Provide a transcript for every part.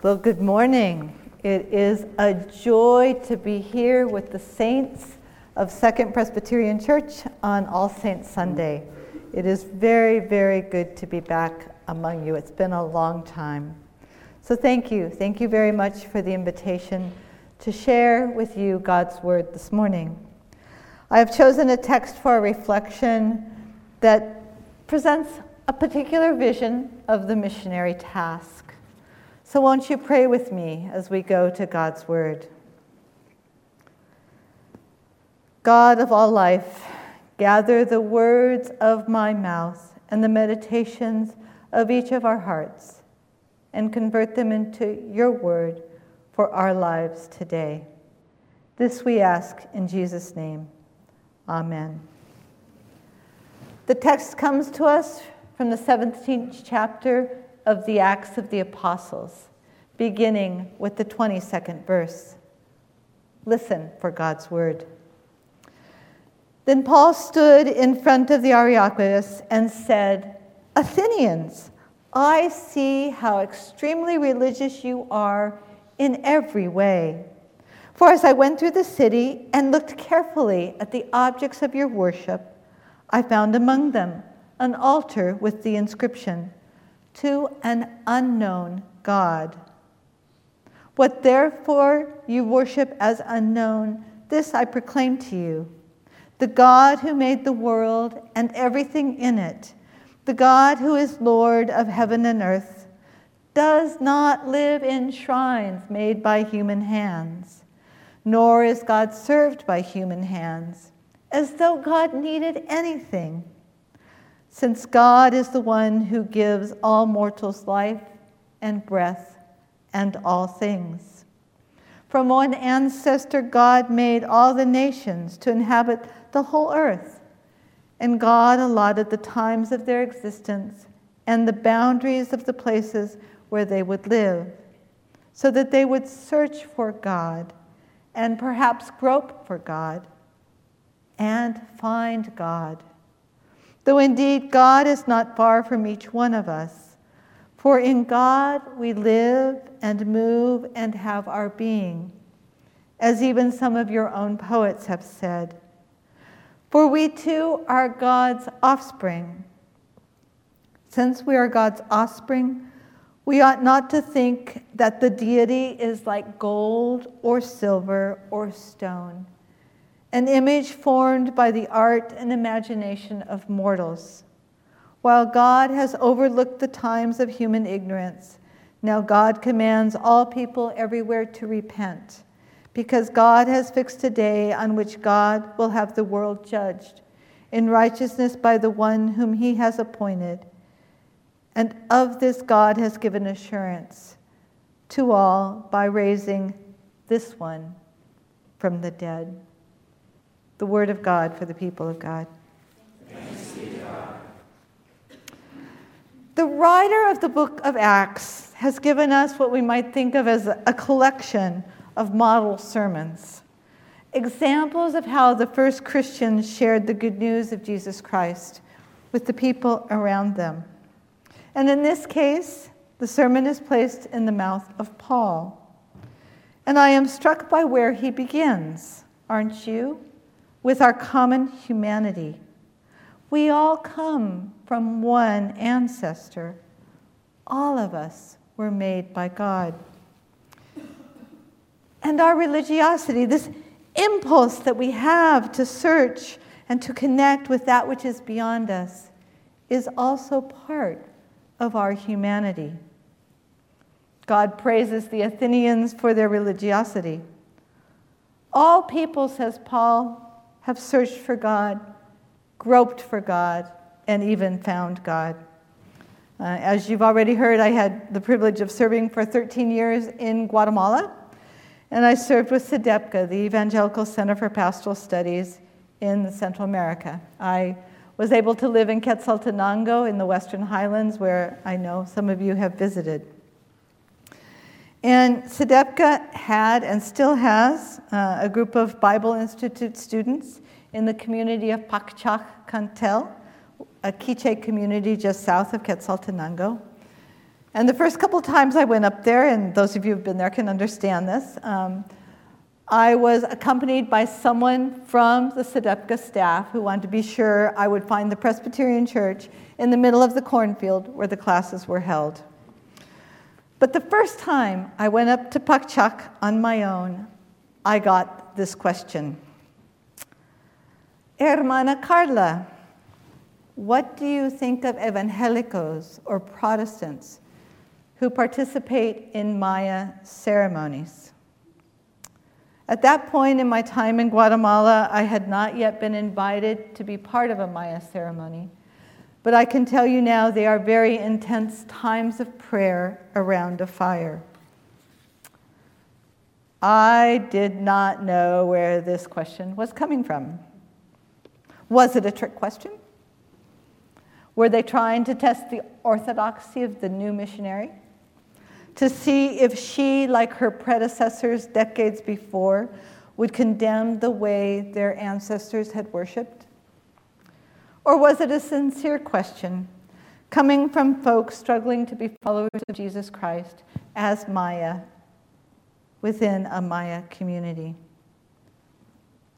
Well, good morning. It is a joy to be here with the saints of Second Presbyterian Church on All Saints Sunday. It is very, very good to be back among you. It's been a long time. So, thank you. Thank you very much for the invitation to share with you God's Word this morning. I have chosen a text for a reflection that presents a particular vision of the missionary task. So, won't you pray with me as we go to God's Word? God of all life, gather the words of my mouth and the meditations of each of our hearts and convert them into your word for our lives today. This we ask in Jesus' name. Amen. The text comes to us from the 17th chapter of the Acts of the Apostles, beginning with the 22nd verse. Listen for God's word. Then Paul stood in front of the Areopagus and said, Athenians, I see how extremely religious you are in every way. For as I went through the city and looked carefully at the objects of your worship, I found among them an altar with the inscription, to an unknown God. What therefore you worship as unknown, this I proclaim to you the God who made the world and everything in it, the God who is Lord of heaven and earth, does not live in shrines made by human hands, nor is God served by human hands, as though God needed anything since God is the one who gives all mortals life and breath and all things. From one ancestor, God made all the nations to inhabit the whole earth, and God allotted the times of their existence and the boundaries of the places where they would live, so that they would search for God and perhaps grope for God and find God though indeed God is not far from each one of us. For in God we live and move and have our being, as even some of your own poets have said. For we too are God's offspring. Since we are God's offspring, we ought not to think that the deity is like gold or silver or stone an image formed by the art and imagination of mortals. While God has overlooked the times of human ignorance, now God commands all people everywhere to repent, because God has fixed a day on which God will have the world judged in righteousness by the one whom he has appointed. And of this God has given assurance to all by raising this one from the dead the word of God for the people of God. The writer of the book of Acts has given us what we might think of as a collection of model sermons, examples of how the first Christians shared the good news of Jesus Christ with the people around them. And in this case, the sermon is placed in the mouth of Paul. And I am struck by where he begins, aren't you? With our common humanity. We all come from one ancestor. All of us were made by God. And our religiosity, this impulse that we have to search and to connect with that which is beyond us, is also part of our humanity. God praises the Athenians for their religiosity. All people, says Paul, have searched for God, groped for God, and even found God. Uh, as you've already heard, I had the privilege of serving for 13 years in Guatemala, and I served with CEDEPCA, the Evangelical Center for Pastoral Studies in Central America. I was able to live in Quetzaltenango in the Western Highlands, where I know some of you have visited. And CEDEPCA had and still has uh, a group of Bible Institute students in the community of Pacchac Cantel, a Quiche community just south of Quetzaltenango. And the first couple times I went up there, and those of you who've been there can understand this, um, I was accompanied by someone from the CEDEPCA staff who wanted to be sure I would find the Presbyterian church in the middle of the cornfield where the classes were held. But the first time I went up to Pakchak on my own, I got this question Hermana Karla, what do you think of evangelicos or Protestants who participate in Maya ceremonies? At that point in my time in Guatemala, I had not yet been invited to be part of a Maya ceremony. But I can tell you now they are very intense times of prayer around a fire. I did not know where this question was coming from. Was it a trick question? Were they trying to test the orthodoxy of the new missionary? To see if she, like her predecessors decades before, would condemn the way their ancestors had worshiped? Or was it a sincere question coming from folks struggling to be followers of Jesus Christ as Maya within a Maya community?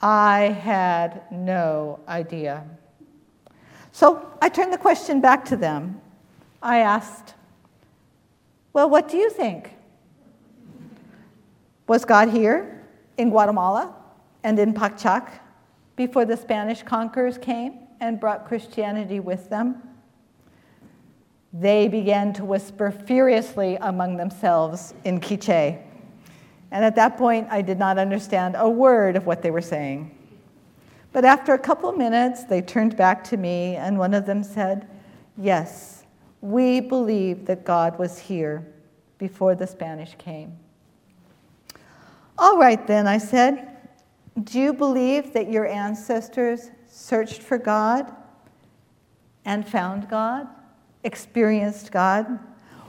I had no idea. So I turned the question back to them. I asked, Well, what do you think? Was God here in Guatemala and in Pakchak before the Spanish conquerors came and brought Christianity with them? They began to whisper furiously among themselves in Quiche. And at that point, I did not understand a word of what they were saying. But after a couple minutes, they turned back to me, and one of them said, Yes, we believe that God was here before the Spanish came. All right, then, I said, Do you believe that your ancestors searched for God and found God, experienced God?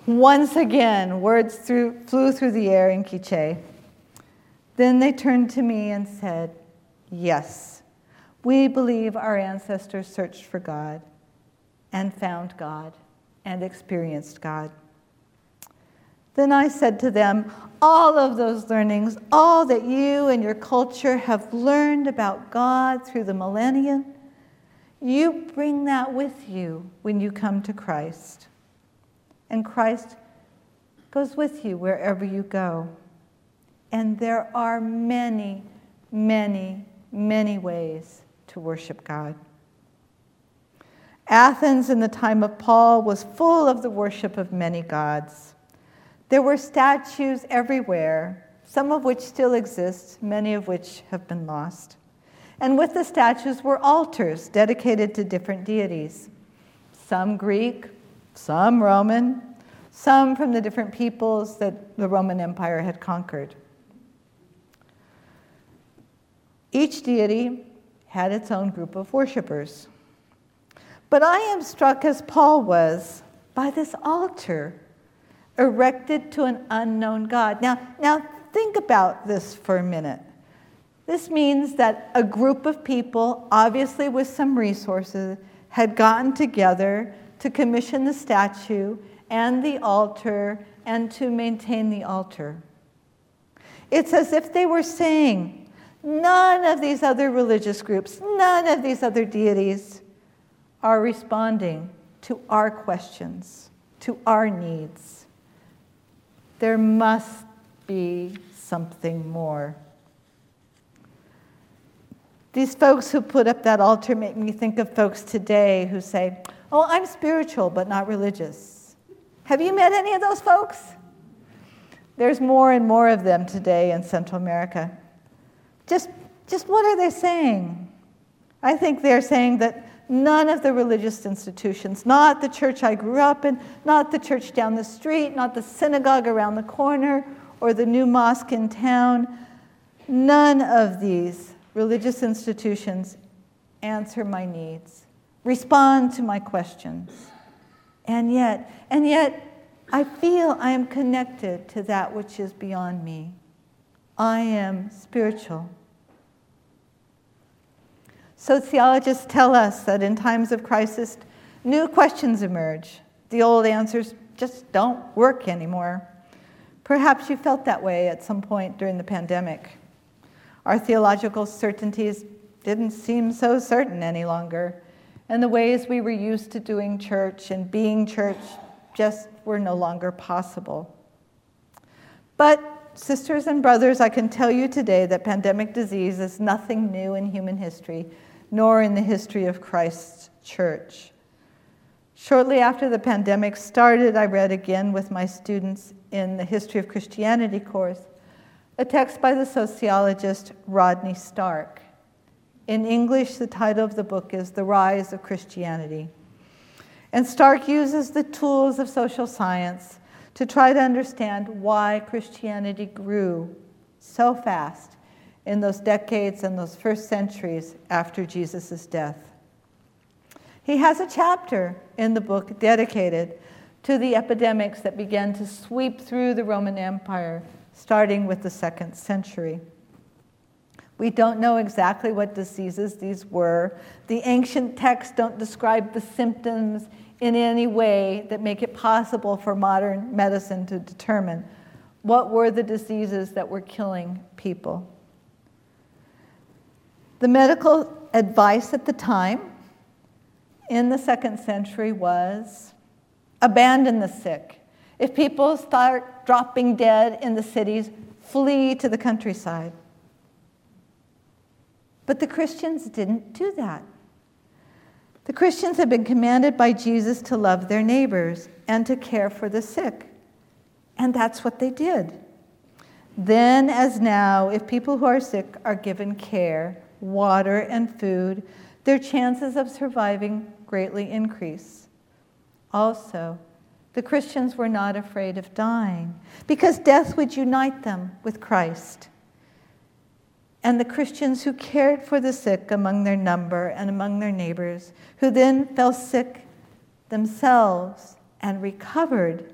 Once again, words through, flew through the air in Quiche. Then they turned to me and said, Yes, we believe our ancestors searched for God and found God and experienced God. Then I said to them, All of those learnings, all that you and your culture have learned about God through the millennia, you bring that with you when you come to Christ. And Christ goes with you wherever you go. And there are many, many, many ways to worship God. Athens in the time of Paul was full of the worship of many gods. There were statues everywhere, some of which still exist, many of which have been lost. And with the statues were altars dedicated to different deities, some Greek, some Roman, some from the different peoples that the Roman Empire had conquered. Each deity had its own group of worshippers. But I am struck, as Paul was, by this altar erected to an unknown God. Now, now think about this for a minute. This means that a group of people, obviously with some resources, had gotten together to commission the statue and the altar and to maintain the altar. It's as if they were saying, None of these other religious groups, none of these other deities are responding to our questions, to our needs. There must be something more. These folks who put up that altar make me think of folks today who say, Oh, I'm spiritual but not religious. Have you met any of those folks? There's more and more of them today in Central America just, just what are they saying? I think they're saying that none of the religious institutions, not the church I grew up in, not the church down the street, not the synagogue around the corner, or the new mosque in town, none of these religious institutions answer my needs, respond to my questions. And yet, and yet, I feel I am connected to that which is beyond me. I am spiritual. Sociologists tell us that in times of crisis, new questions emerge. The old answers just don't work anymore. Perhaps you felt that way at some point during the pandemic. Our theological certainties didn't seem so certain any longer, and the ways we were used to doing church and being church just were no longer possible. But, sisters and brothers, I can tell you today that pandemic disease is nothing new in human history, nor in the history of Christ's church. Shortly after the pandemic started, I read again with my students in the History of Christianity course a text by the sociologist Rodney Stark. In English, the title of the book is The Rise of Christianity. And Stark uses the tools of social science to try to understand why Christianity grew so fast in those decades and those first centuries after Jesus' death. He has a chapter in the book dedicated to the epidemics that began to sweep through the Roman Empire, starting with the second century. We don't know exactly what diseases these were. The ancient texts don't describe the symptoms in any way that make it possible for modern medicine to determine what were the diseases that were killing people. The medical advice at the time in the second century was abandon the sick. If people start dropping dead in the cities, flee to the countryside. But the Christians didn't do that. The Christians had been commanded by Jesus to love their neighbors and to care for the sick. And that's what they did. Then, as now, if people who are sick are given care, water, and food, their chances of surviving greatly increase. Also, the Christians were not afraid of dying because death would unite them with Christ and the Christians who cared for the sick among their number and among their neighbors, who then fell sick themselves and recovered,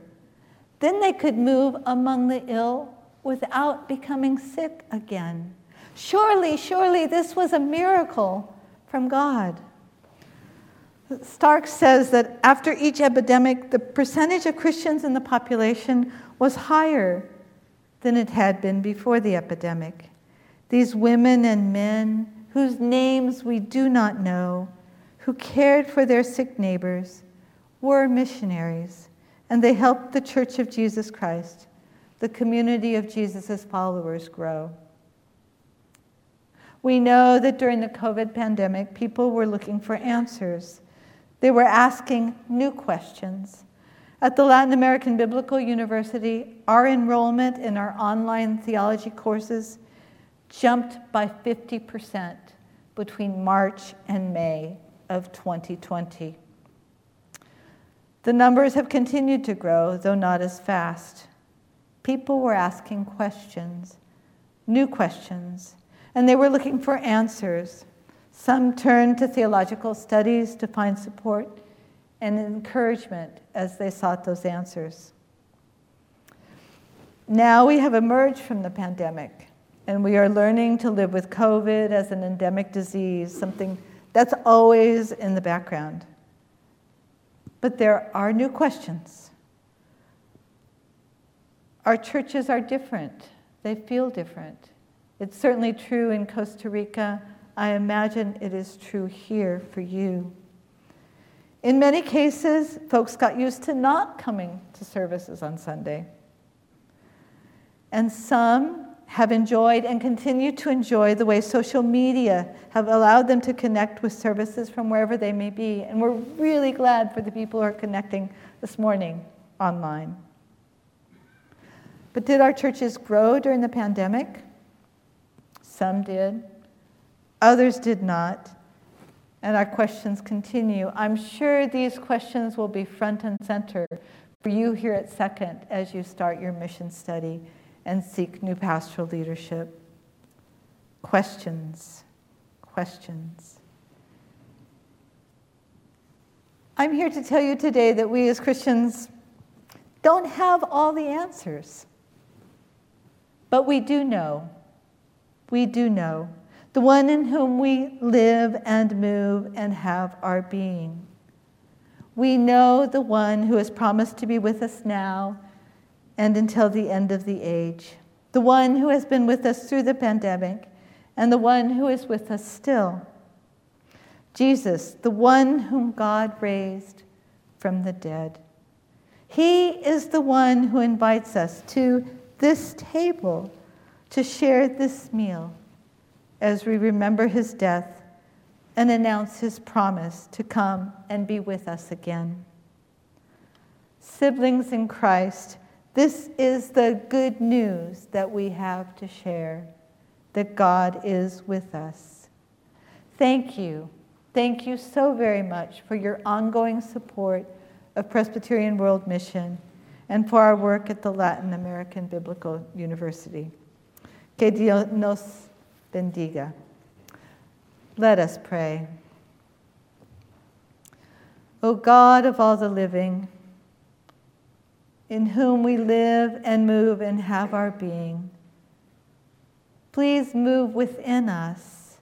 then they could move among the ill without becoming sick again. Surely, surely, this was a miracle from God. Stark says that after each epidemic, the percentage of Christians in the population was higher than it had been before the epidemic. These women and men, whose names we do not know, who cared for their sick neighbors, were missionaries, and they helped the Church of Jesus Christ, the community of Jesus' followers, grow. We know that during the COVID pandemic, people were looking for answers. They were asking new questions. At the Latin American Biblical University, our enrollment in our online theology courses jumped by 50% between March and May of 2020. The numbers have continued to grow, though not as fast. People were asking questions, new questions, and they were looking for answers. Some turned to theological studies to find support and encouragement as they sought those answers. Now we have emerged from the pandemic and we are learning to live with COVID as an endemic disease, something that's always in the background. But there are new questions. Our churches are different, they feel different. It's certainly true in Costa Rica. I imagine it is true here for you. In many cases, folks got used to not coming to services on Sunday. And some have enjoyed and continue to enjoy the way social media have allowed them to connect with services from wherever they may be. And we're really glad for the people who are connecting this morning online. But did our churches grow during the pandemic? Some did, others did not. And our questions continue. I'm sure these questions will be front and center for you here at Second as you start your mission study and seek new pastoral leadership. Questions, questions. I'm here to tell you today that we as Christians don't have all the answers. But we do know, we do know, the one in whom we live and move and have our being. We know the one who has promised to be with us now and until the end of the age, the one who has been with us through the pandemic, and the one who is with us still. Jesus, the one whom God raised from the dead. He is the one who invites us to this table to share this meal as we remember his death and announce his promise to come and be with us again. Siblings in Christ, this is the good news that we have to share that God is with us. Thank you. Thank you so very much for your ongoing support of Presbyterian World Mission and for our work at the Latin American Biblical University. Que Dios nos bendiga. Let us pray. O God of all the living, in whom we live and move and have our being, please move within us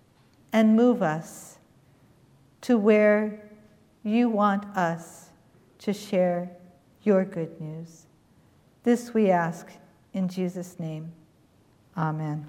and move us to where you want us to share your good news. This we ask in Jesus' name. Amen.